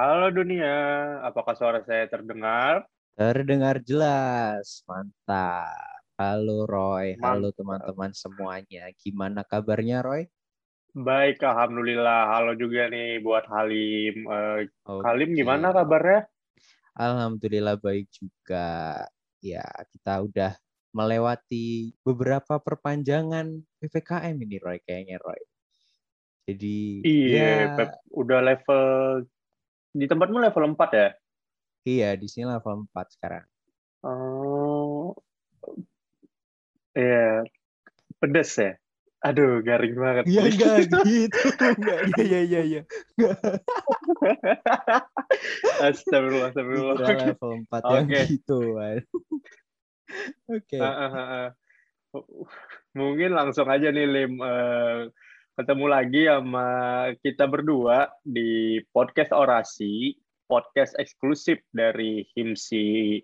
Halo dunia, apakah suara saya terdengar? Terdengar jelas, mantap. Halo Roy, halo teman-teman semuanya. Gimana kabarnya Roy? Baik, alhamdulillah. Halo juga nih buat Halim. Eh, Oke. Halim gimana kabarnya? Alhamdulillah baik juga. Ya, kita udah melewati beberapa perpanjangan PPKM ini Roy kayaknya Roy. Jadi Iya, ya, udah level di tempatmu level 4 ya? iya di sini level 4 sekarang. Oh, iya, pedes ya? Aduh, garing banget. Iya enggak gitu, enggak. Iya iya iya. Astagfirullah, astagfirullah. Kira level 4 yang Oke. gitu. Oke. Ah, ah, ah, ah. Mungkin langsung aja nih Lim Eh, ketemu lagi sama kita berdua di podcast orasi, podcast eksklusif dari Himsi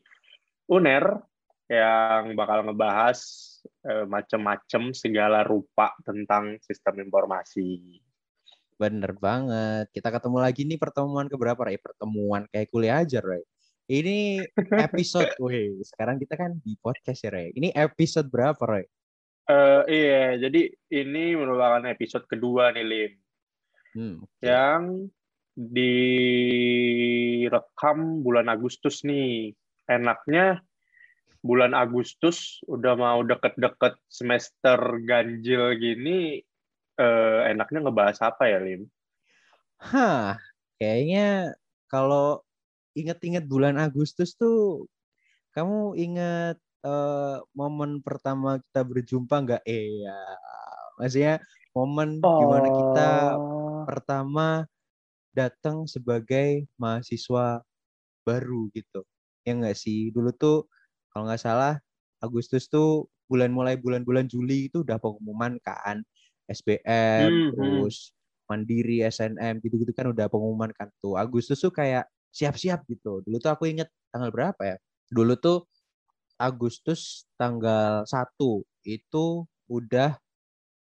Uner yang bakal ngebahas eh, macem-macem segala rupa tentang sistem informasi. Bener banget. Kita ketemu lagi nih pertemuan keberapa, Ray? Pertemuan kayak kuliah aja, Ray. Ini episode, wih, sekarang kita kan di podcast ya, Ray. Ini episode berapa, Ray? Eh, iya, jadi ini merupakan episode kedua nih Lim. Hmm, oke. yang direkam bulan Agustus nih. Enaknya bulan Agustus udah mau deket-deket semester ganjil gini, eh, enaknya ngebahas apa ya, Lim? Hah, kayaknya kalau inget-inget bulan Agustus tuh, kamu inget eh, momen pertama kita berjumpa nggak? Eh, ya. Maksudnya momen gimana kita Oh. pertama datang sebagai mahasiswa baru gitu. Ya enggak sih? Dulu tuh kalau nggak salah Agustus tuh bulan mulai bulan-bulan Juli itu udah pengumuman kan SBM, Hmm, hmm. terus Mandiri, SNM gitu-gitu kan udah pengumuman kan tuh. Agustus tuh kayak siap-siap gitu. Dulu tuh aku inget tanggal berapa ya? Dulu tuh Agustus tanggal 1 itu udah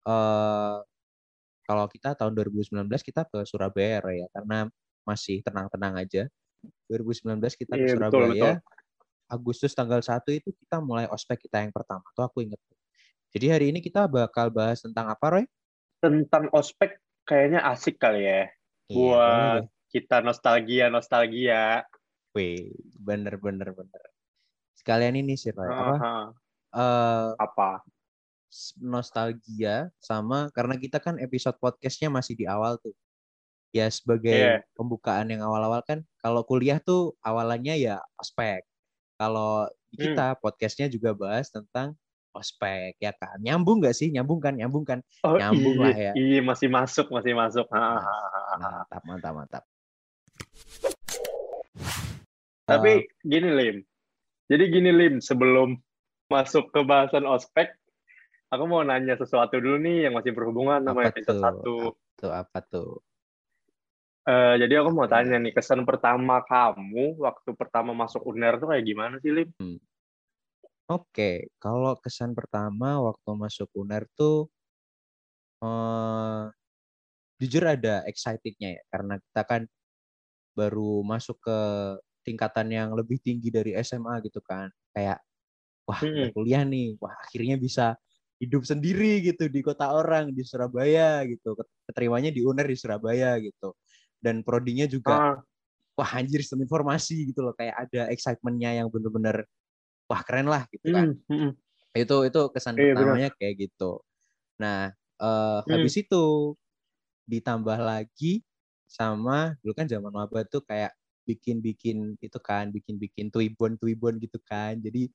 eh kalau kita tahun 2019 kita ke Surabaya ya karena masih tenang-tenang aja. 2019 kita ke Iya, betul, Surabaya. betul. Agustus tanggal 1 itu kita mulai ospek kita yang pertama. Tuh aku inget. Jadi hari ini kita bakal bahas tentang apa, Roy? Tentang ospek kayaknya asik kali ya. Iya, Buat kita nostalgia-nostalgia. Wih, bener bener bener. Sekalian ini sih, Roy. Apa? Eh, Apa? nostalgia sama karena kita kan episode podcastnya masih di awal tuh. Ya sebagai Iya. pembukaan yang awal-awal kan kalau kuliah tuh awalannya ya ospek. Kalau di Hmm. kita podcastnya juga bahas tentang ospek ya kan. Nyambung nggak sih? Nyambung kan? Nyambung kan? Oh Nyambung iya, lah ya. iya masih masuk, masih masuk. Nah. Mantap, mantap, mantap. Tapi Eh, gini Lim, jadi gini Lim, sebelum masuk ke bahasan ospek, aku mau nanya sesuatu dulu nih yang masih berhubungan sama apa episode tuh? 1. Tuh apa tuh? Eh, jadi aku mau tanya nih, kesan pertama kamu waktu pertama masuk UNER tuh kayak gimana sih Lim? Oke, kalau kesan pertama waktu masuk UNER tuh eh jujur ada excitednya ya karena kita kan baru masuk ke tingkatan yang lebih tinggi dari SMA gitu kan. Kayak wah, Hmm. kuliah nih. Wah, akhirnya bisa hidup sendiri gitu di kota orang di Surabaya gitu. Keterimanya di UNER di Surabaya gitu. Dan prodinya juga Ah, wah anjir sistem informasi gitu loh kayak ada excitementnya yang bener-bener wah keren lah gitu kan hmm, hmm, itu itu kesan Iya, benar. pertamanya kayak gitu nah eh, habis itu ditambah lagi sama dulu kan zaman maba tuh kayak bikin-bikin itu kan bikin-bikin tuibon tuibon gitu kan. Jadi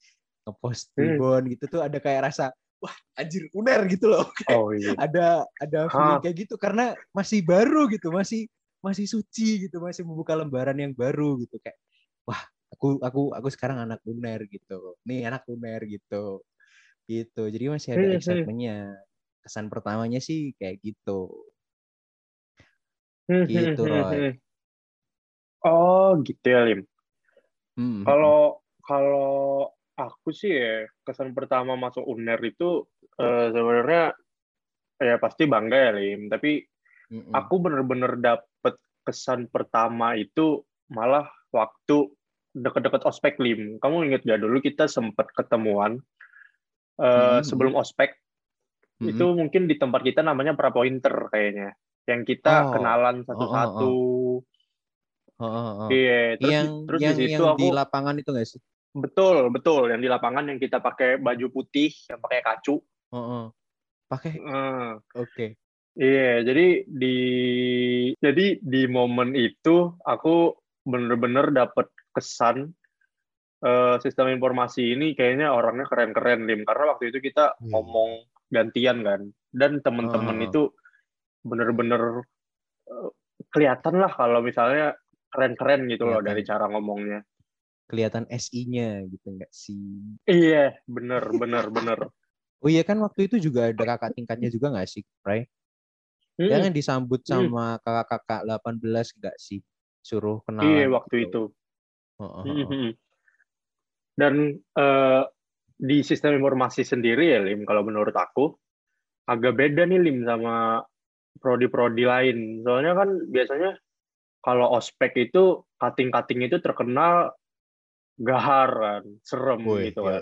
ngepost Hmm. tuibon gitu tuh ada kayak rasa wah anjir uner gitu loh. Kayak Oh iya. ada ada feeling kayak gitu karena masih baru gitu masih masih suci gitu masih membuka lembaran yang baru gitu. Kayak wah aku aku aku sekarang anak uner gitu. Nih anak uner gitu. Gitu. Jadi masih ada Hmm, hmm. excitementnya. Kesan pertamanya sih kayak gitu. Hmm, Gitu, hmm, hmm, Roy. Hmm. Oh gitu ya Lim. Hmm, Kalau kalau aku sih ya kesan pertama masuk UNER itu eh, sebenarnya ya pasti bangga ya Lim. Tapi hmm, hmm, aku bener-bener dapet kesan pertama itu malah waktu deket-deket ospek lim. Kamu inget gak dulu kita sempat ketemuan uh, hmm. sebelum ospek hmm. itu mungkin di tempat kita namanya prapointer kayaknya. Yang kita oh. kenalan satu-satu. Oh, oh, oh. Oh, oh. Iya, terus, yang, terus yang, di situ yang aku, di lapangan itu nggak sih? Betul, betul. Yang di lapangan yang kita pakai baju putih, yang pakai kacu. Oh, oh. Pakai. Uh, Oke. Okay. Iya, yeah, jadi di jadi di momen itu aku bener-bener dapet kesan uh, sistem informasi ini kayaknya orangnya keren-keren lim karena waktu itu kita hmm. ngomong gantian kan dan temen-temen uh. itu bener-bener uh, kelihatan lah kalau misalnya keren-keren gitu loh dari cara ngomongnya kelihatan SI-nya gitu enggak sih? Iya, bener, bener, bener. oh iya kan waktu itu juga ada kakak tingkatnya juga nggak sih, Ray? Hmm. Jangan disambut hmm. sama kakak-kakak 18 enggak sih? Suruh kenal. Iya, waktu gitu. itu. Oh, oh, oh. Dan uh, di sistem informasi sendiri ya, Lim, kalau menurut aku, agak beda nih, Lim, sama prodi-prodi lain. Soalnya kan biasanya kalau ospek itu, cutting-cutting itu terkenal gaharan, serem Woy, gitu kan.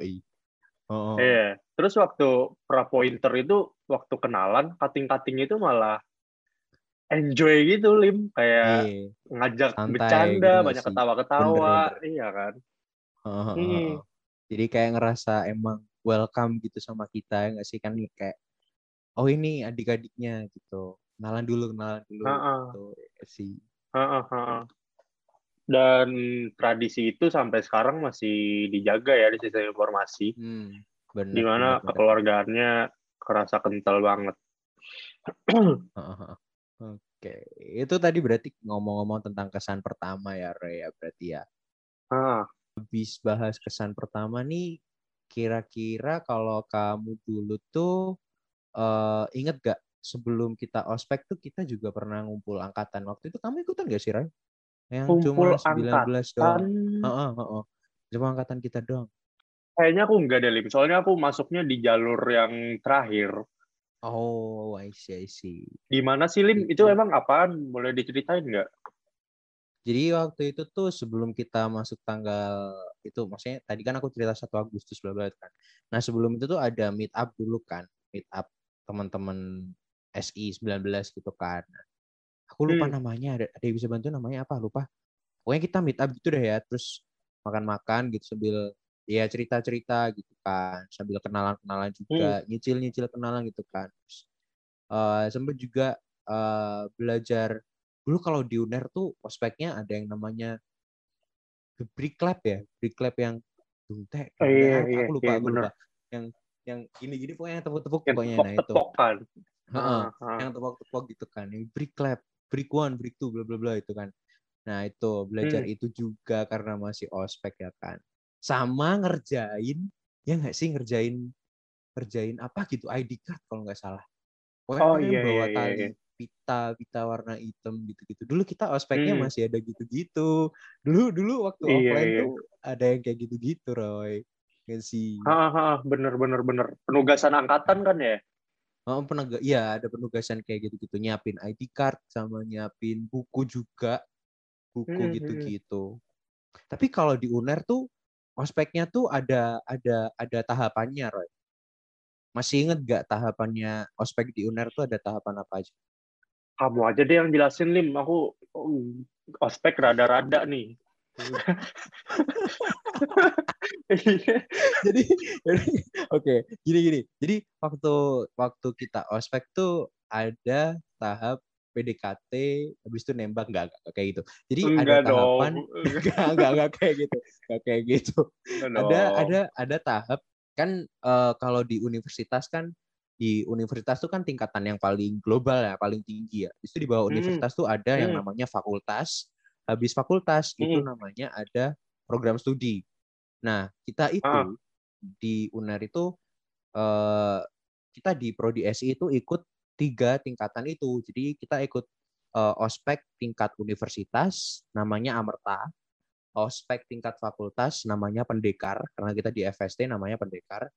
Oh. Iya. Terus waktu pra-pointer itu waktu kenalan, cutting-cutting itu malah enjoy gitu lim kayak iya. ngajak Santai, bercanda gitu banyak ketawa-ketawa iya kan oh, hmm. jadi kayak ngerasa emang welcome gitu sama kita ya nggak sih kan nih kayak oh ini adik-adiknya gitu kenalan dulu kenalan dulu uh -uh. gitu ya sih uh -uh dan tradisi itu sampai sekarang masih dijaga ya di sistem informasi. Hmm, bener, di mana kekeluargaannya kerasa kental banget. Oke itu tadi berarti ngomong-ngomong tentang kesan pertama ya Ray ya berarti ya. Ah. habis bahas kesan pertama nih kira-kira kalau kamu dulu tuh uh, inget gak sebelum kita ospek tuh kita juga pernah ngumpul angkatan waktu itu kamu ikutan gak sih Ray? Yang Kumpul cuma 19 angkatan. doang. Heeh, heeh. Cuma angkatan kita doang. Kayaknya aku enggak deh. Soalnya aku masuknya di jalur yang terakhir. Oh, I see, I see. Di mana sih, Lim? Itu, itu emang apaan? Boleh diceritain nggak? Jadi waktu itu tuh sebelum kita masuk tanggal itu, maksudnya tadi kan aku cerita 1 Agustus bla kan. Nah sebelum itu tuh ada meet up dulu kan, meet up teman-teman SI 19 gitu kan. Aku lupa hmm. namanya, ada, ada yang bisa bantu namanya apa? Lupa. Pokoknya kita meet up gitu deh ya, terus makan-makan gitu sambil ya cerita-cerita gitu kan, sambil kenalan-kenalan juga, hmm. nyicil-nyicil kenalan gitu kan. Terus, uh, sempat juga uh, belajar dulu kalau di UNER tuh ospeknya ada yang namanya the brick lab ya, brick lab yang teh, oh, iya, iya, aku lupa, iya, aku lupa. Yang yang gini-gini pokoknya tepuk-tepuk pokoknya nah itu. Uh, uh, yang tepuk-tepuk gitu kan, yang brick lab break one, break two, bla bla bla itu kan. Nah itu belajar hmm. itu juga karena masih ospek ya kan. Sama ngerjain, ya nggak sih ngerjain ngerjain apa gitu ID card kalau nggak salah. Pokoknya oh, iya, bawa iya, tali iya. pita pita warna hitam gitu-gitu. Dulu kita ospeknya hmm. masih ada gitu-gitu. Dulu dulu waktu iya, offline iya. tuh ada yang kayak gitu-gitu, Roy. Gak sih? Bener bener bener. Penugasan angkatan kan ya? Oh, penegak, iya ada penugasan kayak gitu-gitu, nyiapin ID card sama nyiapin buku juga, buku hmm, hmm. gitu-gitu. Hmm. Tapi kalau di UNER tuh ospeknya tuh ada ada ada tahapannya, Roy. Masih inget gak tahapannya ospek di UNER tuh ada tahapan apa aja? Kamu aja deh yang jelasin, Lim. Aku oh, ospek rada-rada nih. jadi, oke okay, gini gini. Jadi waktu waktu kita ospek tuh ada tahap PDKT habis itu nembak. Enggak, enggak kayak gitu. Jadi enggak ada tahapan enggak, enggak enggak kayak gitu. Enggak kayak gitu. Enggak ada dong. ada ada tahap. Kan uh, kalau di universitas kan di universitas tuh kan tingkatan yang paling global ya paling tinggi ya. Itu di bawah hmm. universitas tuh ada hmm. yang namanya fakultas habis fakultas hmm. itu namanya ada program studi Nah, kita itu ah. di UNER itu uh, kita di prodi SI itu ikut tiga tingkatan itu. Jadi kita ikut uh, ospek tingkat universitas namanya Amerta, ospek tingkat fakultas namanya pendekar karena kita di FST namanya pendekar.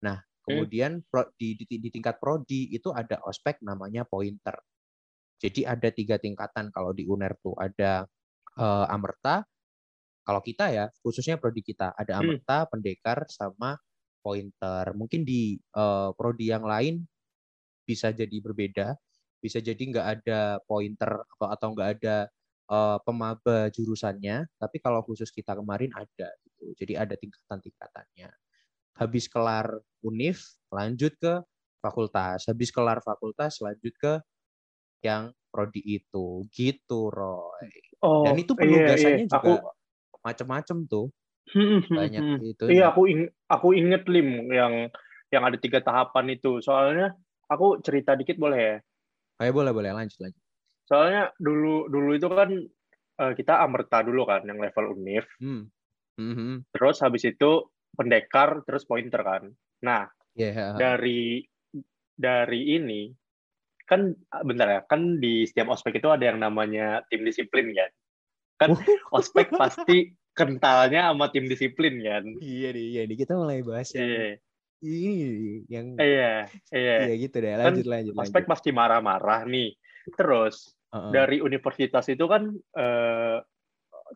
Nah, hmm. kemudian pro, di, di, di tingkat prodi itu ada ospek namanya pointer. Jadi ada tiga tingkatan kalau di UNER tuh ada uh, Amerta. Kalau kita ya, khususnya prodi kita ada Hmm. Amerta, Pendekar, sama Pointer. Mungkin di uh, prodi yang lain bisa jadi berbeda, bisa jadi nggak ada Pointer atau atau nggak ada uh, pemaba jurusannya. Tapi kalau khusus kita kemarin ada, gitu. Jadi ada tingkatan-tingkatannya. Habis kelar univ, lanjut ke fakultas. Habis kelar fakultas, lanjut ke yang prodi itu gitu Roy Oh, dan itu iya, penugasannya iya. juga Aku, macem-macem tuh Hmm, hmm, banyak hmm. itu Iya, aku ing aku inget lim yang yang ada tiga tahapan itu. Soalnya aku cerita dikit boleh ya? Ayo boleh boleh lanjut lanjut Soalnya dulu dulu itu kan eh, kita amerta dulu kan yang level univ. hmm. Mhm. Terus habis itu pendekar, terus pointer kan. Nah, Ya, dari dari ini kan bentar ya, kan di setiap ospek itu ada yang namanya tim disiplin kan. Kan ospek pasti kentalnya sama tim disiplin kan. iya nih iya nih kita mulai bahas yang Iya, ini yang iya, iya. iya gitu deh lanjut lanjut Ospek lanjut pasti marah-marah nih. Terus Heeh. dari universitas itu kan eh,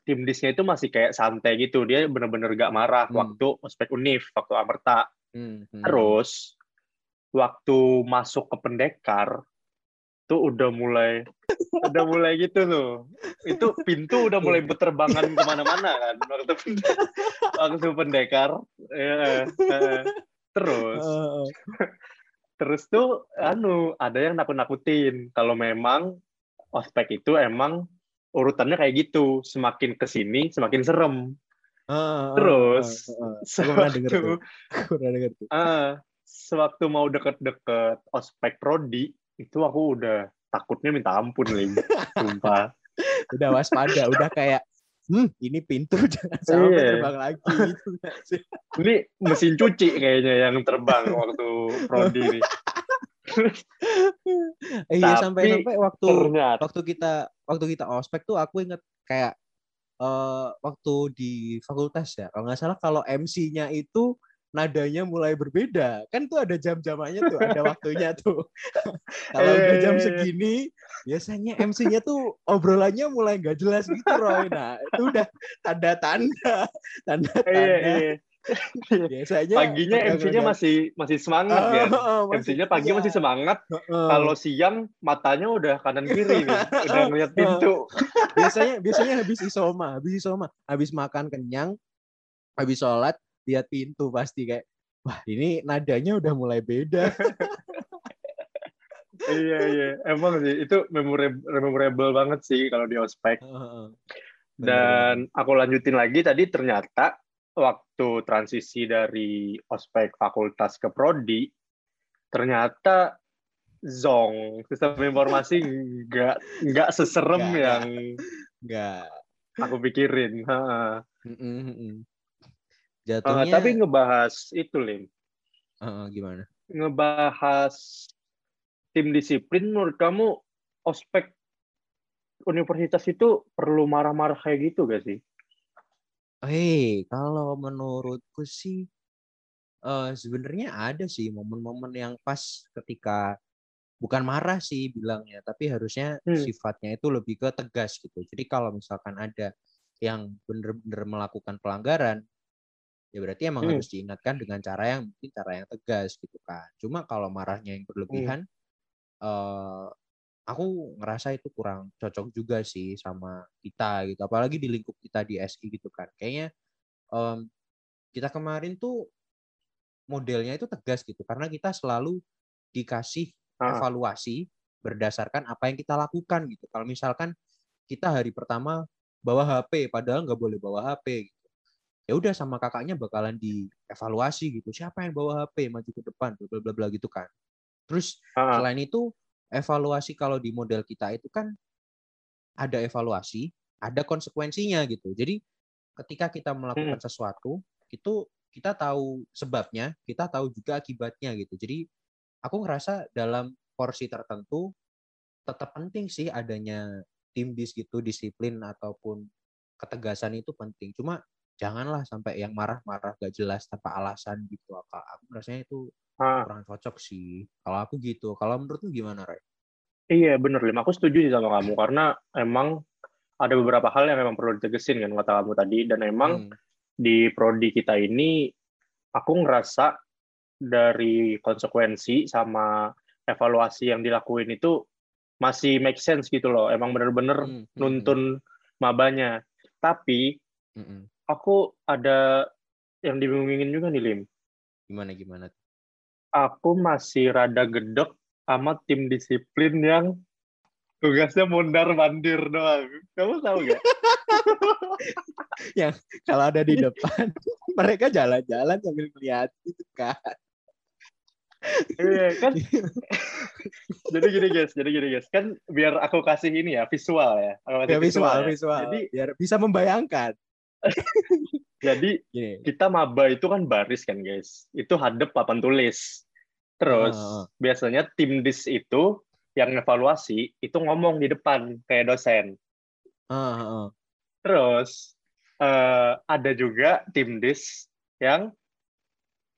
tim disnya itu masih kayak santai gitu. Dia bener-bener gak marah Hmm. waktu ospek univ, waktu amerta. Hmm, hmm. Terus waktu masuk ke pendekar tuh udah mulai udah mulai gitu tuh. Itu pintu udah mulai berterbangan ke mana-mana kan waktu pendekar. waktu pendekar. Ya, eh. Terus Heeh. terus tuh anu ada yang nakut-nakutin kalau memang ospek itu emang urutannya kayak gitu semakin ke sini semakin serem Terus, pernah denger sewaktu tuh. Ah, sewaktu mau deket-deket ospek prodi itu aku udah takutnya minta ampun lim. Sumpah. Udah waspada, udah kayak hmm, ini pintu jangan sampai Iya. terbang lagi. Gitu ini mesin cuci kayaknya yang terbang waktu prodi Eh, Iya Tapi sampai-sampai waktu ternyata waktu kita waktu kita ospek tuh aku inget kayak eh waktu di fakultas ya kalau nggak salah kalau MC-nya itu nadanya mulai berbeda. Kan tuh ada jam-jamannya tuh ada waktunya tuh. Kalau udah jam Eh. segini biasanya MC-nya tuh obrolannya mulai nggak jelas gitu Roy. Nah itu udah tanda-tanda iya, tanda-tanda. Iya. biasanya paginya MC-nya masih masih semangat Ah, ya. ah, masih- MC-nya pagi iya. masih semangat. Heeh. kalau siang matanya udah kanan kiri nih udah ngeliat pintu. Biasanya biasanya habis isoma habis isoma. Habis makan kenyang habis sholat lihat pintu pasti kayak wah ini nadanya udah mulai beda. Iya iya. Emang sih itu memorable, memorable banget sih kalau di ospek. Dan aku lanjutin lagi tadi ternyata waktu transisi dari ospek fakultas ke prodi ternyata zong sistem informasi nggak nggak seserem Nggak, yang nggak. aku pikirin. Ha. Eh, jatuhnya tapi ngebahas itu lim Heeh, gimana ngebahas tim disiplin menurut kamu ospek universitas itu perlu marah-marah kayak gitu gak sih? Hei, kalau menurutku sih eh sebenarnya ada sih momen-momen yang pas ketika bukan marah sih bilangnya, tapi harusnya Hmm. sifatnya itu lebih ke tegas gitu. Jadi kalau misalkan ada yang benar-benar melakukan pelanggaran, ya berarti emang Hmm. harus diingatkan dengan cara yang mungkin cara yang tegas gitu kan. Cuma kalau marahnya yang berlebihan, eh aku ngerasa itu kurang cocok juga sih sama kita gitu. Apalagi di lingkup kita di SI gitu kan. Kayaknya em, kita kemarin tuh modelnya itu tegas gitu karena kita selalu dikasih Ah. evaluasi berdasarkan apa yang kita lakukan gitu. Kalau misalkan kita hari pertama bawa HP padahal nggak boleh bawa HP gitu. Ya udah sama kakaknya bakalan dievaluasi gitu. Siapa yang bawa HP maju ke depan bla bla bla gitu kan. Terus Ah, selain itu evaluasi kalau di model kita itu kan ada evaluasi, ada konsekuensinya gitu. Jadi ketika kita melakukan sesuatu, itu kita tahu sebabnya, kita tahu juga akibatnya gitu. Jadi aku ngerasa dalam porsi tertentu tetap penting sih adanya tim dis gitu, disiplin ataupun ketegasan itu penting. Cuma janganlah sampai yang marah-marah gak jelas tanpa alasan gitu. Aku, aku rasanya itu ah. kurang cocok sih. Kalau aku gitu. Kalau menurut lu gimana, Ray? Iya bener Lim, aku setuju sih sama kamu karena emang ada beberapa hal yang memang perlu ditegesin kan kata kamu tadi dan emang Hmm. di prodi kita ini aku ngerasa dari konsekuensi sama evaluasi yang dilakuin itu masih make sense gitu loh. Emang bener-bener Hmm, hmm, nuntun mabanya. Tapi hmm, hmm. Aku ada yang dibingungin juga nih Lim. Gimana gimana? Aku masih rada gedek sama tim disiplin yang tugasnya mondar mandir doang. Kamu tahu gak? Kalau ada di depan, mereka jalan-jalan sambil melihat gitu kan. Iya kan. jadi gini guys, jadi gini guys. Kan biar aku kasih ini ya visual ya. Aku kasih Ya visual, ya. visual. Jadi biar bisa membayangkan. jadi Gini. kita maba itu kan baris kan guys. Itu hadap papan tulis. Terus ah. biasanya tim dis itu yang evaluasi itu ngomong di depan kayak dosen. Ah. Terus eh, ada juga tim dis yang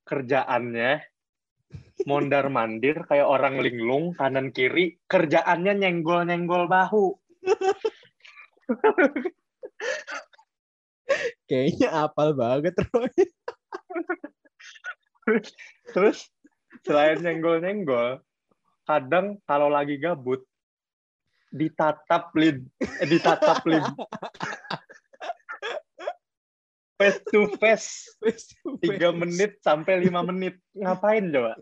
kerjaannya mondar mandir kayak orang linglung kanan kiri kerjaannya nyenggol nyenggol bahu. Kayaknya apal banget Roy. Terus selain nyenggol, kadang kalau lagi gabut ditatap lid, eh, ditatap lid face to face tiga menit sampai lima menit ngapain coba?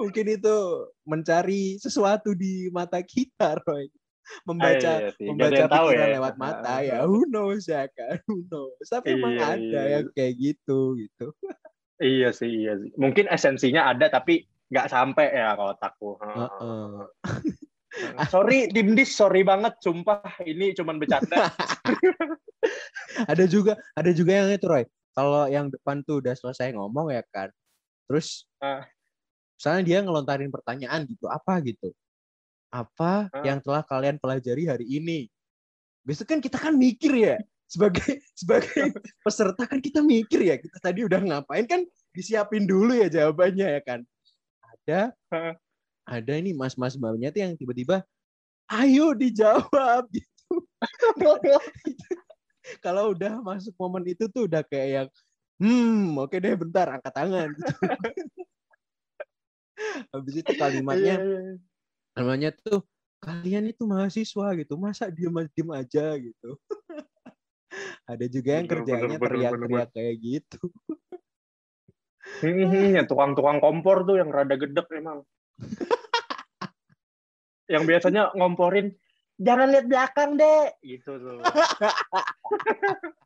Mungkin itu mencari sesuatu di mata kita, Roy. Membaca Ah, iya ada membaca yang tahu pikiran ya. lewat mata ya. Who knows ya kan? Who knows. Tapi emang Iya, ada iya. yang kayak gitu gitu. Iya sih, iya sih. Mungkin esensinya ada tapi nggak sampai ya ke otakku. Heeh. Sorry, tim dis, sorry banget, sumpah ini cuman bercanda. ada juga ada juga yang itu Roy. Kalau yang depan tuh udah selesai ngomong ya kan. Terus Ah. misalnya dia ngelontarin pertanyaan gitu, apa gitu. Apa yang telah kalian pelajari hari ini? Besok kan kita kan mikir ya. Sebagai sebagai peserta kan kita mikir ya. Kita tadi udah ngapain kan disiapin dulu ya jawabannya ya kan. Ada ada ini mas-mas mbaknya tuh yang tiba-tiba ayo dijawab gitu. Kalau udah masuk momen itu tuh udah kayak yang hmm oke deh bentar angkat tangan gitu. Habis itu kalimatnya Iya, iya. Namanya tuh kalian itu mahasiswa gitu masa diem diem aja gitu. Ada juga yang Bener, kerjanya bener, bener, teriak-teriak kayak gitu. Hmm, yang tukang-tukang kompor tuh yang rada gedek emang. yang biasanya ngomporin, jangan lihat belakang deh, gitu tuh.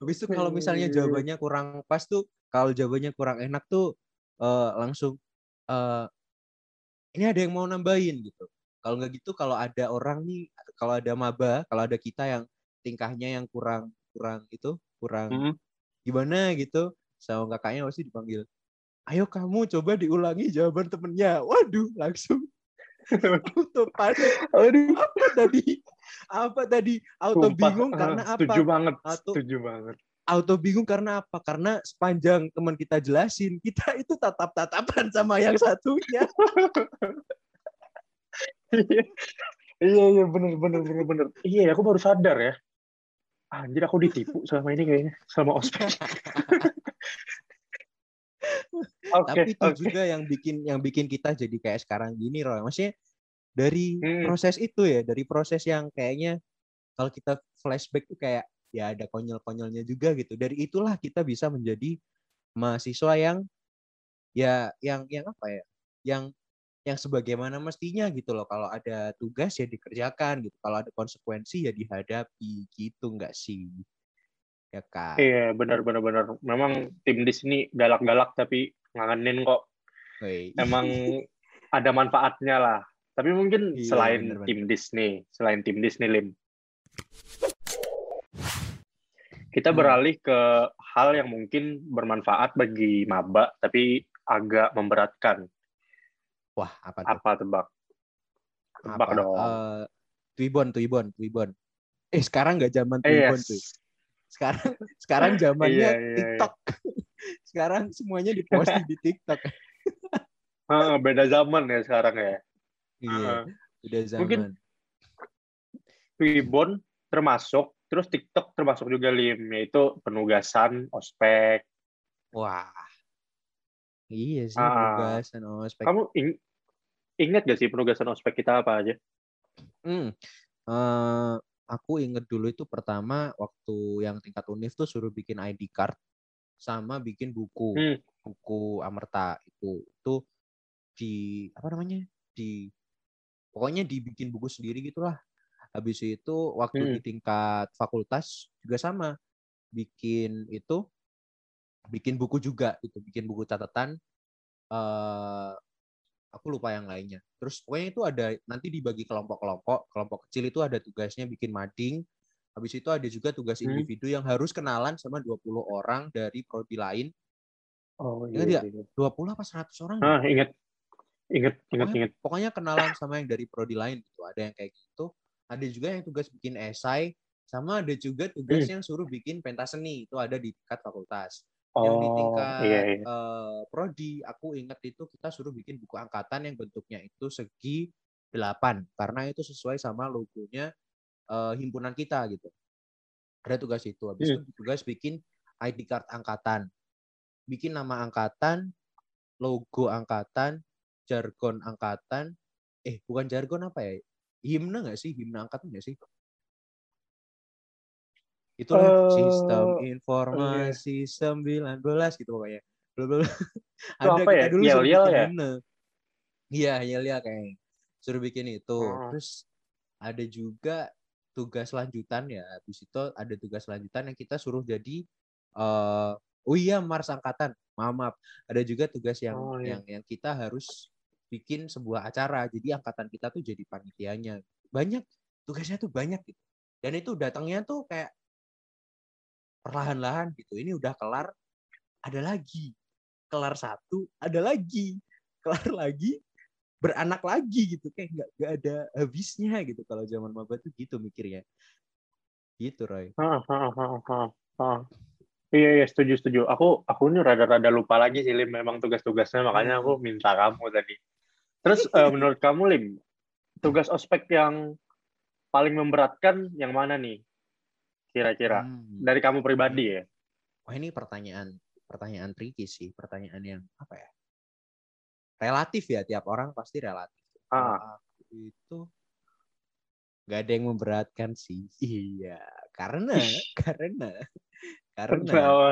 habis itu kalau misalnya jawabannya kurang pas tuh kalau jawabannya kurang enak tuh eh, langsung eh, ini ada yang mau nambahin gitu. Kalau nggak gitu kalau ada orang nih kalau ada maba kalau ada kita yang tingkahnya yang kurang kurang itu kurang Hmm. gimana gitu sama kakaknya pasti dipanggil ayo kamu coba diulangi jawaban temennya. Waduh langsung auto panik Aduh, apa tadi? Apa tadi? Auto sumpah, bingung ah, karena apa? Setuju banget, Atau- setuju banget. Auto bingung karena apa karena sepanjang teman kita jelasin kita itu tatap tatapan sama yang satunya iya, iya, bener, bener, bener, bener. Iya, aku baru sadar ya. Anjir, aku ditipu selama ini kayaknya, sama ospek. Oke, tapi itu oke. juga yang bikin yang bikin kita jadi kayak sekarang gini Roy maksudnya dari Hmm. proses itu ya dari proses yang kayaknya kalau kita flashback tuh kayak ya ada konyol-konyolnya juga gitu dari itulah kita bisa menjadi mahasiswa yang ya yang yang apa ya yang yang sebagaimana mestinya gitu loh kalau ada tugas ya dikerjakan gitu kalau ada konsekuensi ya dihadapi gitu enggak sih ya kan Iya, benar, benar, benar. Memang tim di sini galak-galak tapi ngangenin kok. Woi. Emang ada manfaatnya lah. Tapi mungkin Iya, selain benar-benar. tim Disney, selain tim Disney Lim. Kita Hmm. beralih ke hal yang mungkin bermanfaat bagi maba tapi agak memberatkan. wah apa tuh Apa tebak? Tebak apa dong. eh, Twibbon Twibbon Twibbon eh sekarang nggak zaman Eh, Twibbon yes. tuh sekarang sekarang zamannya Iya, iya, iya. TikTok sekarang semuanya diposting di TikTok. Ah, beda zaman ya sekarang ya. Iya, Ah. udah zaman. Mungkin Wibon termasuk, terus TikTok termasuk juga Lim, yaitu penugasan, ospek. Wah. Iya sih, Ah. penugasan ospek. Kamu ing- ingat gak sih penugasan ospek kita apa aja? Hmm. Eh, aku inget dulu itu pertama waktu yang tingkat univ tuh suruh bikin ID card sama bikin buku, Hmm. buku Amerta itu. Itu di apa namanya? Di pokoknya dibikin buku sendiri gitulah. Habis itu waktu Hmm. di tingkat fakultas juga sama. Bikin itu bikin buku juga itu, bikin buku catatan eh aku lupa yang lainnya. Terus pokoknya itu ada nanti dibagi kelompok-kelompok. Kelompok kecil itu ada tugasnya bikin mading. Habis itu ada juga tugas Hmm. individu yang harus kenalan sama 20 orang dari prodi lain. Oh Ingat iya. nggak? iya. 20 apa 100 orang? Ah, ingat. Ingat, ingat, Pokoknya, ingat. pokoknya kenalan sama yang dari prodi lain gitu. Ada yang kayak gitu. Ada juga yang tugas bikin esai sama ada juga tugas Hmm. yang suruh bikin pentas seni. Itu ada di tingkat fakultas. Yang di Oh, tingkat iya, iya. eh, prodi, aku ingat itu kita suruh bikin buku angkatan yang bentuknya itu segi 8 karena itu sesuai sama logonya eh, himpunan kita gitu. Ada tugas itu. Habis Hmm. itu tugas bikin ID card angkatan. Bikin nama angkatan, logo angkatan, jargon angkatan. Eh, bukan jargon apa ya? Himne nggak sih? Himne angkatan nggak sih? Itulah Eh, sistem informasi 19 gitu pokoknya. Belum Itu apa ya? suruh Yel-yel bikin ya? himne. Iya, yel-yel kayak suruh bikin itu. Oh. Terus ada juga tugas lanjutan ya. Habis itu ada tugas lanjutan yang kita suruh jadi eh oh iya Mars angkatan. Maaf, maaf. Ada juga tugas yang Oh, iya. yang yang kita harus bikin sebuah acara. Jadi angkatan kita tuh jadi panitianya. Banyak tugasnya tuh banyak gitu. Dan itu datangnya tuh kayak perlahan-lahan gitu. Ini udah kelar, ada lagi. Kelar satu, ada lagi. Kelar lagi, beranak lagi gitu. Kayak nggak nggak ada habisnya gitu. Kalau zaman maba tuh gitu mikirnya. Gitu, Roy. Ah, ah, ah. Iya, iya, setuju, setuju. Aku, aku ini rada-rada lupa lagi sih, Lim, memang tugas-tugasnya, makanya aku minta kamu tadi. Terus, eh, menurut kamu, Lim, tugas ospek yang paling memberatkan yang mana nih? Kira-kira. Hmm. Dari kamu pribadi ya? Wah ini pertanyaan pertanyaan tricky sih, pertanyaan yang apa ya? Relatif ya, tiap orang pasti relatif. Ah. itu nggak ada yang memberatkan sih. Iya, karena karena karena Kenapa?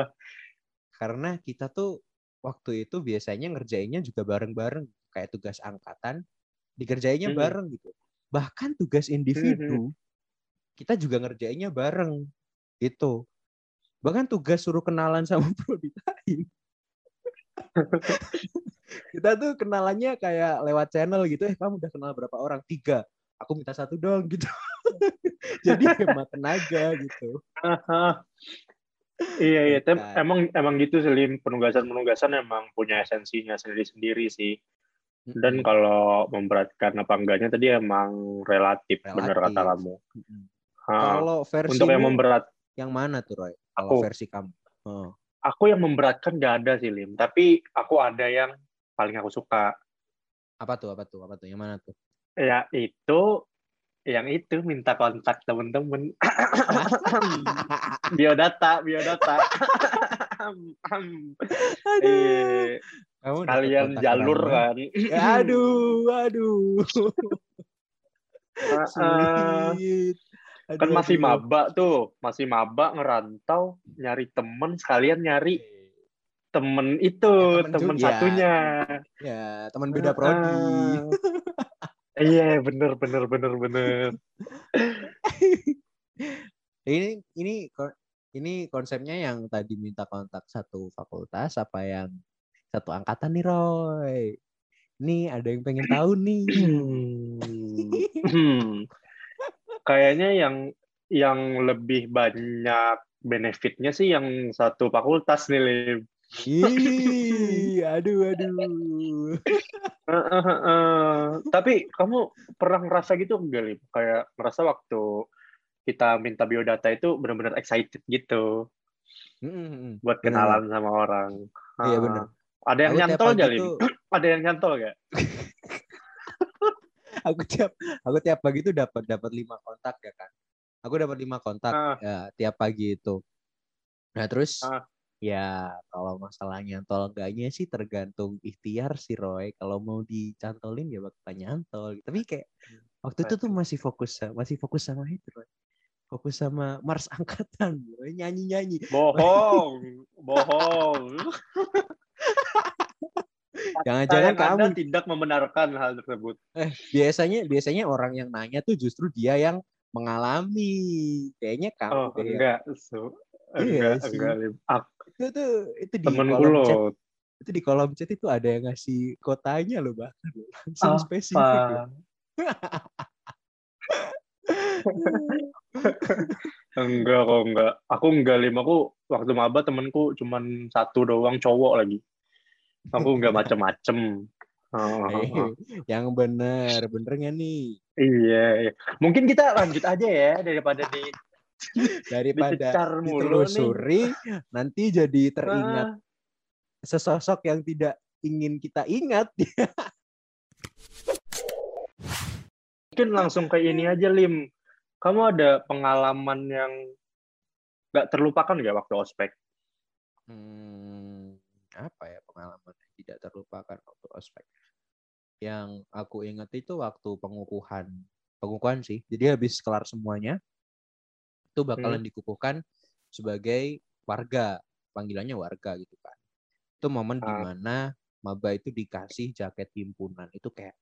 karena kita tuh waktu itu biasanya ngerjainnya juga bareng-bareng kayak tugas angkatan dikerjainnya Mhm. bareng gitu. Bahkan tugas individu kita juga ngerjainnya bareng gitu. Bahkan tugas suruh kenalan sama prodi lain. kita tuh kenalannya kayak lewat channel gitu. Eh kamu udah kenal berapa orang? Tiga. Aku minta satu dong gitu. Jadi hemat tenaga gitu. Iya, iya. Tem- emang, emang gitu sih, Lim. Penugasan-penugasan emang punya esensinya sendiri-sendiri sih. Dan Mm-mm. kalau memberatkan apa enggaknya tadi emang relatif, bener Relatif. kata kamu. Ah, Kalau versi untuk yang memberat, yang mana tuh Roy? Kalau Aku. versi kamu? Oh. aku yang memberatkan gak ada sih, Lim. Tapi aku ada yang paling aku suka. Apa tuh? Apa tuh? Apa tuh? Yang mana tuh? Ya itu, yang itu minta kontak temen-temen. biodata, biodata. Eh, Kamu dapet kalian kontak jalur orang kan. Ya, aduh, aduh. Sulit. Aduh, kan masih aduh. maba tuh, masih maba ngerantau, nyari temen sekalian nyari temen itu, Ya, temen temen juga. satunya. Ya, teman beda prodi. Iya, bener, bener, bener, bener. ini ini ini konsepnya yang tadi minta kontak satu fakultas apa yang satu angkatan nih Roy? Nih ada yang pengen tahu nih. Hmm. Kayaknya yang yang lebih banyak benefitnya sih yang satu fakultas nih, Lim. Ih, aduh aduh. Eh, eh, eh. Tapi kamu pernah ngerasa gitu enggak, Lim? Kayak ngerasa waktu kita minta biodata itu benar-benar excited gitu. Mm-mm. buat Bener. kenalan sama orang. Iya, Ah. bener. Ada yang Aku nyantol gak, Lim? tuh- Ada yang nyantol gak? aku tiap aku tiap pagi itu dapat dapat lima kontak ya kan aku dapat lima kontak Ah. ya tiap pagi itu nah terus Ah. ya kalau masalah nyantol enggaknya sih tergantung ikhtiar sih Roy kalau mau dicantolin ya bakal nyantol tapi kayak waktu itu tuh masih fokus masih fokus sama itu Roy fokus sama Mars angkatan nyanyi nyanyi Bohong, bohong. jangan-jangan kamu Anda tidak membenarkan hal tersebut. Eh, biasanya biasanya orang yang nanya tuh justru dia yang mengalami. Kayaknya kamu Oh, deh yang- enggak. So, Iya enggak, sih. enggak. Aku, itu tuh itu di kolom chat itu di kolom chat itu ada yang ngasih kotanya loh bahkan langsung Apa? spesifik. enggak kok enggak. Aku enggak lim. Aku waktu maba temenku cuman satu doang cowok lagi. Aku enggak macem-macem. Oh, yang bener bener nggak nih iya, iya. Mungkin kita lanjut aja ya daripada di daripada ditelusuri nanti jadi teringat Ah, sesosok yang tidak ingin kita ingat mungkin langsung ke ini aja Lim. Kamu ada pengalaman yang nggak terlupakan nggak waktu ospek? Hmm, apa ya pengalaman yang tidak terlupakan waktu ospek? Yang aku ingat itu waktu pengukuhan, pengukuhan sih. Jadi habis kelar semuanya, itu bakalan dikukuhkan sebagai warga, panggilannya warga gitu kan. Itu momen Ah. di mana maba itu dikasih jaket himpunan itu kayak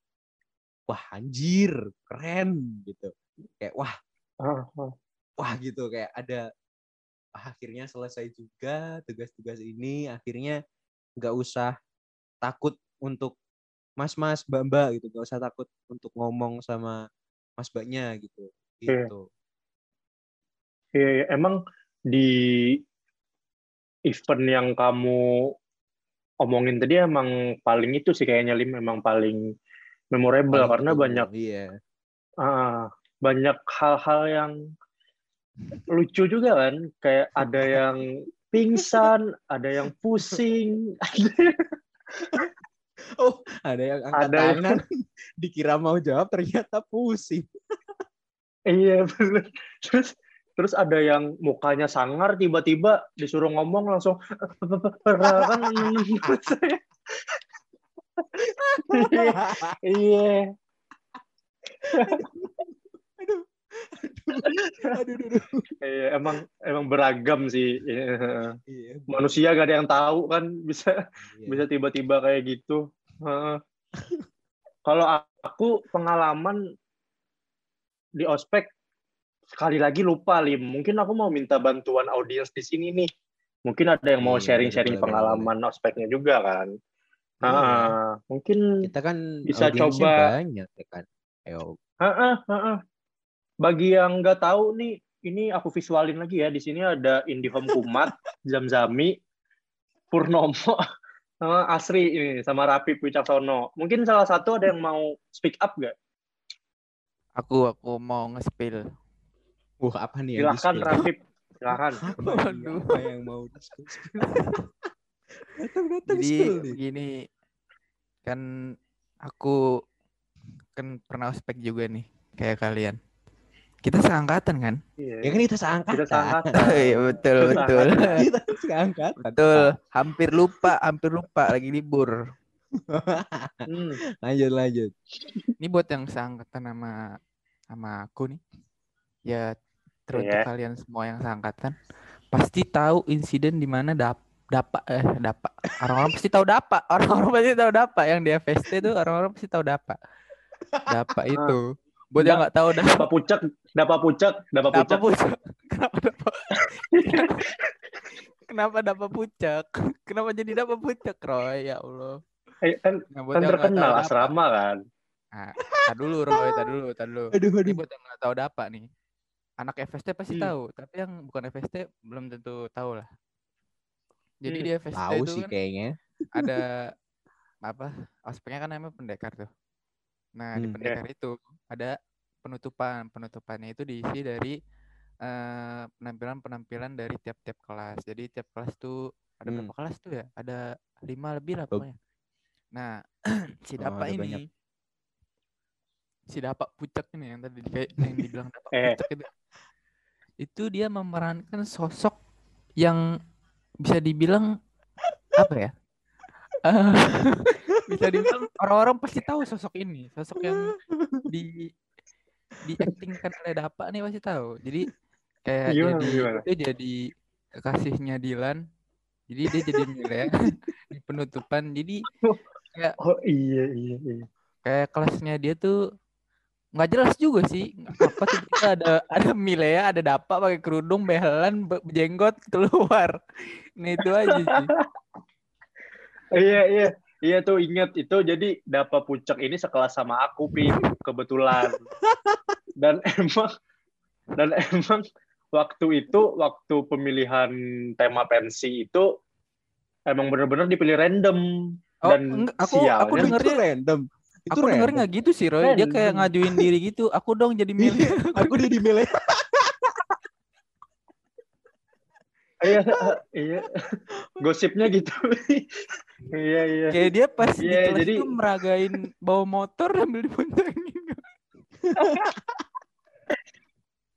wah anjir keren gitu. Kayak wah Ah, ah. wah gitu. Kayak ada "Ah, akhirnya selesai juga tugas-tugas ini. Akhirnya nggak usah takut untuk mas-mas mbak-mbak gitu. Nggak usah takut untuk ngomong sama mas mbaknya gitu. Iya. gitu. Iya, iya. emang di event yang kamu omongin tadi emang paling itu sih kayaknya Lim. Emang paling memorable Paling karena ditunggu, banyak iya. Ah, banyak hal-hal yang lucu juga kan. Kayak ada yang pingsan, ada yang pusing, oh ada yang angkat Ada yang- tangan. Dikira mau jawab ternyata pusing. Iya bener. Terus terus ada yang mukanya sangar tiba-tiba disuruh ngomong langsung kan. Iya, Iya. aduh aduh, aduh, aduh. Iya, emang emang beragam sih. Iya. Iya, Manusia gak ada yang tahu kan bisa iya. bisa tiba-tiba kayak gitu. Heeh. Kalau aku pengalaman di ospek sekali lagi lupa lim. Mungkin aku mau minta bantuan audiens di sini nih. Mungkin ada yang mau Iya, sharing-sharing pengalaman ospeknya juga kan. Heeh. Mungkin kita kan Bisa coba- banyak ya kan Ayo. heeh, heeh. Bagi yang nggak tahu nih, ini aku visualin lagi ya. Di sini ada Indihome Kumat, Zamzami, Purnomo, sama Asri ini sama Rapi Wicaksono. Mungkin salah satu ada yang mau speak up nggak? Aku aku mau nge-spill. Wah, apa nih silahkan. Apa nih? Waduh. Apa yang mau di-spill? Datang-datang Jadi begini kan aku kan pernah ospek juga nih kayak kalian. Kita seangkatan kan? Iya. Ya kan kita seangkatan. Kita seangkatan. Iya betul Kita betul. kita seangkatan. betul. Hampir lupa, hampir lupa lagi libur. Hmm. Lanjut lanjut. Ini buat yang seangkatan sama sama aku nih. Ya teruntuk Iya. kalian semua yang seangkatan pasti tahu insiden di mana dap dapak eh dapak orang-orang pasti tahu dapak orang-orang pasti tahu dapak yang di FST itu orang-orang pasti tahu dapak dapak itu buat yang nggak tahu Dapat pucak, dapat pucak, dapat pucak. pucak kenapa dapak kenapa kenapa jadi dapak pucak Roy ya Allah Eh, kan, Nah, kan terkenal asrama kan. Nah, tar dulu Roy, tar dulu, tar dulu. Aduh Ini aduh. buat yang nggak tahu dapak nih. Anak FST pasti Hmm. tahu, tapi yang bukan FST belum tentu tahu lah. Jadi Hmm. di FST Tahu itu sih kan kayaknya. ada apa? Ospeknya kan namanya pendekar tuh. Nah, di Hmm. pendekar itu ada penutupan. Penutupannya itu diisi dari eh, penampilan-penampilan dari tiap-tiap kelas. Jadi tiap kelas tuh ada Hmm. berapa kelas tuh ya? Ada lima lebih lah pokoknya. Nah, si Oh, Dapa ini, banyak. si Dapa pucak ini yang tadi di- kayak yang dibilang Dapa Eh. pucak itu, itu dia memerankan sosok yang bisa dibilang apa ya? Bisa dibilang orang-orang pasti tahu sosok ini, sosok yang di diaktingkan oleh Dapa nih pasti tahu. Jadi kayak Gimana, jadi gimana? itu jadi kekasihnya Dilan. Jadi dia jadi Mile di penutupan. Jadi kayak Oh iya iya iya. kayak kelasnya dia tuh nggak jelas juga sih apa tiba ada ada Milea ada Dapa pakai kerudung behelan be- jenggot keluar nah itu aja sih Iya iya. Iya tuh ingat itu jadi Dapa Pucek ini sekelas sama aku pi kebetulan. Dan emang dan emang waktu itu waktu pemilihan tema pensi itu emang bener-bener dipilih random oh dan enggak, aku aku sialnya itu dengernya random. Itu aku denger random. nggak gitu sih Roy dia kayak ngajuin diri gitu aku dong jadi Iya, aku dia di milih. iya iya gosipnya gitu. iya iya. kayak dia pas di Iya, kelas jadi- tuh meragain bawa motor sambil diboncengin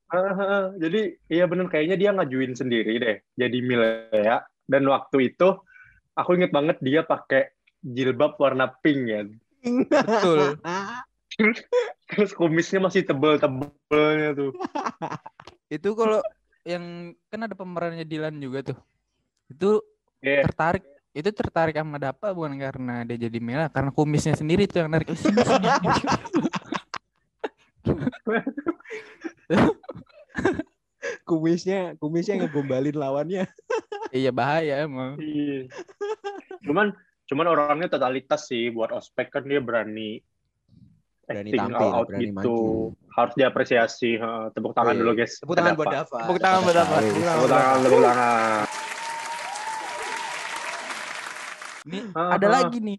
ah, jadi iya bener kayaknya dia ngajuin sendiri deh jadi Milea dan waktu itu aku inget banget dia pakai jilbab warna pink ya betul terus kumisnya masih tebel-tebelnya tuh itu kalau yang kan ada pemerannya Dilan juga tuh itu Iya. tertarik itu tertarik sama Dapa bukan karena dia jadi Mela karena kumisnya sendiri tuh yang narik kumisnya kumisnya ngegombalin lawannya. iya bahaya emang Iya. cuman cuman orangnya totalitas sih buat ospek kan dia berani Berani acting tampil, out berani gitu. maju. harus diapresiasi Heeh, tepuk tangan Wih, dulu guys. Tepuk tangan buat. Dava. Tepuk tangan buat Dava. Wih, tepuk tangan tepuk tangan. Ini Ah, ada ah. lagi nih.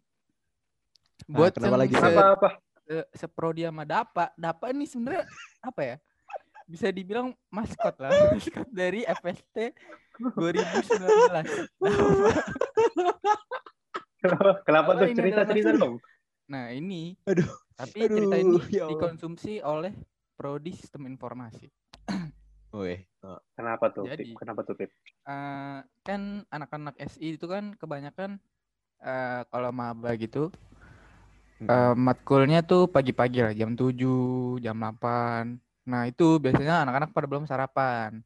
Buat kenapa lagi, se, apa apa? se- seprodi sama Dapa. Dapa ini sebenarnya apa ya? Bisa dibilang maskot lah. Maskot dari FST 2019 Dapa. kenapa Kalau tuh cerita cerita dong Nah ini, Aduh, tapi aduh, cerita ini ya Allah. dikonsumsi oleh prodi sistem informasi. Wih, kenapa tuh Jadi- Pip? kenapa tuh Pip? Eh, kan anak-anak SI itu kan kebanyakan eh, kalau maba gitu, eh, matkulnya tuh pagi-pagi lah, jam 7, jam 8. Nah itu biasanya anak-anak pada belum sarapan.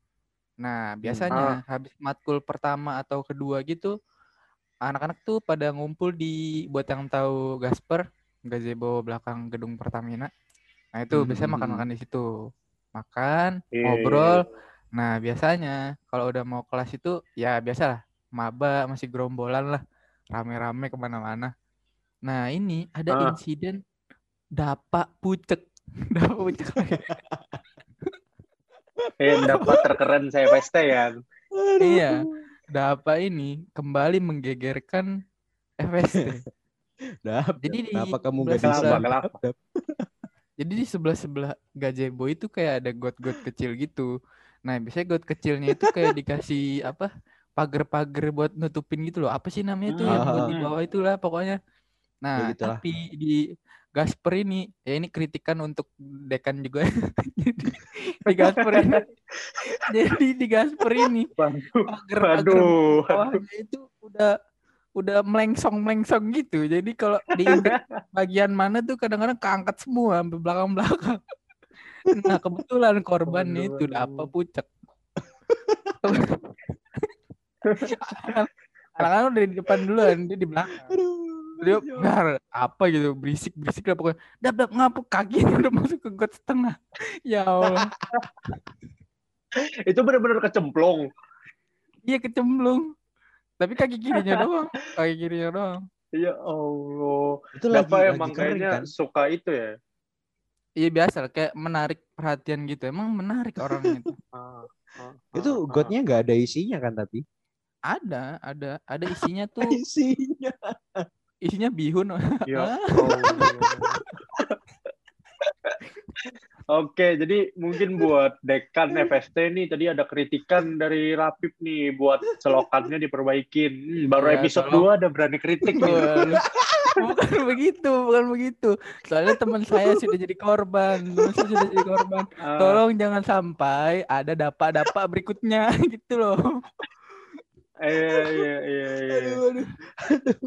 Nah biasanya habis matkul pertama atau kedua gitu, anak-anak tuh pada ngumpul di buat yang tahu Gasper, gazebo belakang gedung Pertamina. Nah itu Hmm, biasanya makan-makan di situ, makan, Iya, ngobrol. Nah biasanya kalau udah mau kelas itu ya biasalah maba masih gerombolan lah, rame-rame ke mana-mana. Nah ini ada Ah. insiden dapak pucek, dapak pucek. Eh dapat terkeren saya pesta ya. Iya, dapak ini kembali menggegerkan FST. Dap, Jadi di kenapa kamu sebelah gak bisa? Jadi di sebelah-sebelah gazebo itu kayak ada got-got kecil gitu. Nah, biasanya got kecilnya itu kayak dikasih apa? pagar-pagar buat nutupin gitu loh. Apa sih namanya tuh yang buat di Hmm. bawah itulah pokoknya. Nah, gitulah. tapi di Gasper ini ya ini kritikan untuk dekan juga. Jadi di Gasper ini jadi di Gasper ini Waduh, pagar-pagar waduh, itu udah udah melengsong melengsong gitu. Jadi kalau di bagian mana tuh kadang-kadang keangkat semua sampai belakang-belakang. Nah kebetulan korbannya Waduh, itu udah apa pucek. Anak-anak udah di depan duluan, dia di belakang. Dia ya bar, apa gitu berisik berisik lah pokoknya. Dap dap ngapa kakinya udah masuk ke got setengah. Ya Allah, itu benar-benar kecemplung. iya kecemplung. Tapi kaki kirinya doang, kaki kirinya doang. Ya Allah. Itu lagi, Dapa lagi emang kayaknya kan? suka itu ya. Iya biasa lah, kayak menarik perhatian gitu. Emang menarik orangnya itu. Ah, ah, Itu ah, gotnya nggak ada isinya kan tapi? Ada, ada, ada isinya tuh, Isinya. Isinya bihun. ah. Ya Allah. Oke, jadi mungkin buat dekan FST nih tadi ada kritikan dari Rapip nih buat selokannya diperbaikin. Hmm, baru Ya, episode tolong. 2 ada berani kritik nih. Bukan begitu, bukan begitu. Soalnya teman saya sudah jadi korban, teman saya sudah jadi korban. Ah, Tolong jangan sampai ada dapak-dapak berikutnya gitu loh. Iya, iya, iya, iya. Aduh, aduh, aduh,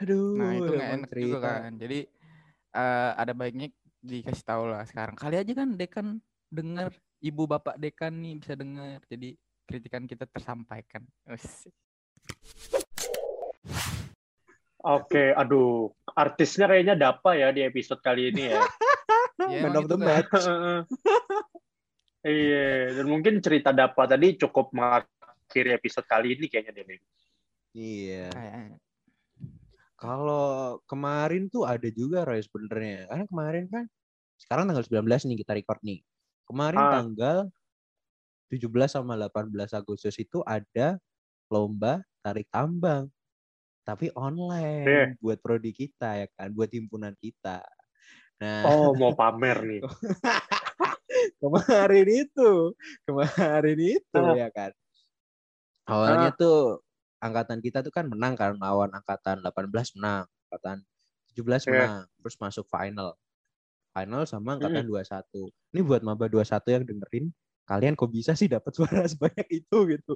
aduh. Nah itu nggak enak juga kan. Jadi eh, ada baiknya dikasih tahu lah sekarang. Kali aja kan dekan dengar, ibu bapak dekan nih bisa dengar. Jadi kritikan kita tersampaikan. Oke, aduh, artisnya kayaknya Dapa ya di episode kali ini ya. Ya, Man of the gitu match. Iya, dan mungkin cerita Dapa tadi cukup mengakhiri episode kali ini kayaknya deh. Iya. Kayaknya. Kalau kemarin tuh ada juga Roy sebenarnya. Karena kemarin kan sekarang tanggal 19 nih kita record nih. Kemarin Ah. tanggal 17 sama 18 Agustus itu ada lomba tarik tambang. Tapi online Iya. buat prodi kita ya kan, buat himpunan kita. Nah, Oh, mau pamer nih. kemarin itu, kemarin itu Ah. ya kan. Awalnya tuh angkatan kita tuh kan menang kan lawan angkatan 18 menang, angkatan 17 Iya. menang, terus masuk final. Final sama angkatan 21. Ini buat maba 21 yang dengerin, kalian kok bisa sih dapat suara sebanyak itu gitu.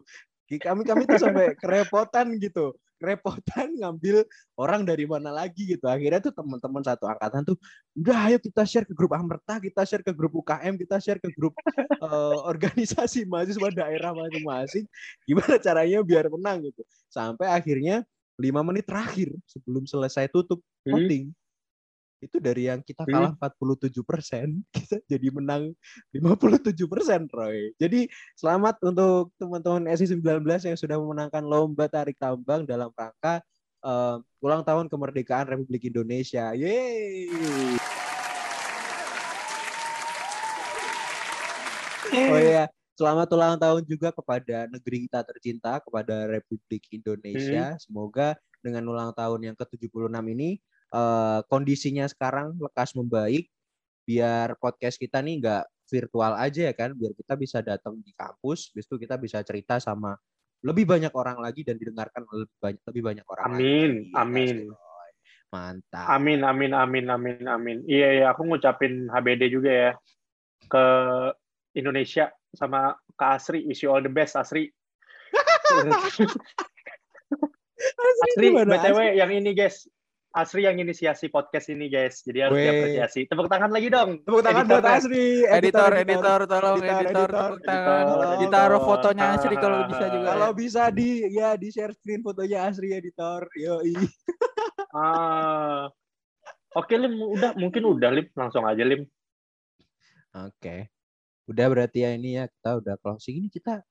Kami kami tuh sampai kerepotan gitu. Kerepotan ngambil orang dari mana lagi gitu. Akhirnya tuh teman-teman satu angkatan tuh udah ayo kita share ke grup Amerta, kita share ke grup UKM, kita share ke grup eh, organisasi mahasiswa daerah masing-masing. Gimana caranya biar menang gitu. Sampai akhirnya lima menit terakhir sebelum selesai tutup Hmm. Itu dari yang kita Hmm. kalah 47 persen kita jadi menang 57 persen Roy. Jadi selamat untuk teman-teman SI 19 yang sudah memenangkan lomba tarik tambang dalam rangka eh, ulang tahun kemerdekaan Republik Indonesia. Yeay. Oh iya, selamat ulang tahun juga kepada negeri kita tercinta, kepada Republik Indonesia. Semoga dengan ulang tahun yang ke-76 ini eh, kondisinya sekarang lekas membaik biar podcast kita nih nggak virtual aja ya kan, biar kita bisa datang di kampus, habis itu kita bisa cerita sama lebih banyak orang lagi dan didengarkan lebih banyak lebih banyak orang lagi. Amin, Iya, amin. Roy. Mantap. Amin, amin, amin, amin, amin. Iya, iya, aku ngucapin HBD juga ya ke Indonesia sama ke Asri. Wish you all the best, Asri. Asri, gimana, BTW yang ini guys. Asri yang inisiasi podcast ini guys. Jadi harus Weh. diapresiasi. Tepuk tangan lagi dong. Tepuk tangan buat Editornya. Asri. Editor, editor, tolong Editor, editor, editor, tepuk tangan. editor, Ditaruh editor. fotonya Asri kalau bisa juga. Kalau bisa di ya di share screen fotonya Asri editor. Yoi. Ah. Oke, Lim. Udah, mungkin udah, Lim. Langsung aja, Lim. Oke. Udah berarti ya ini ya kita udah closing ini kita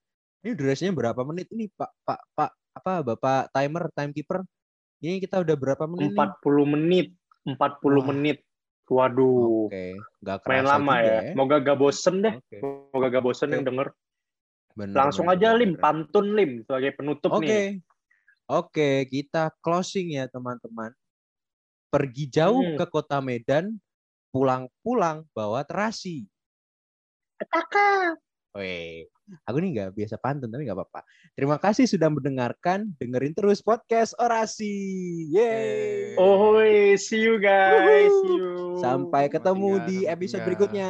ini durasinya berapa menit ini Pak Pak Pak apa Bapak timer timekeeper? Ini kita udah berapa menit? nih? 40 menit. 40 Wah. menit. Waduh. Oke, nggak kerasa Main lama juga ya. Moga gak bosen deh. Oke. Moga gak bosen Oke. yang denger. Bener, Langsung bener, aja, bener, Lim. Pantun, Lim. Sebagai penutup Oke. nih. Oke, kita closing ya teman-teman. Pergi jauh Hmm. ke kota Medan, pulang-pulang bawa terasi. Petaka. Weh, aku nih nggak biasa pantun tapi nggak apa-apa. Terima kasih sudah mendengarkan, dengerin terus podcast orasi. Yeay. Oh, see you guys. See you. Sampai ketemu di episode berikutnya.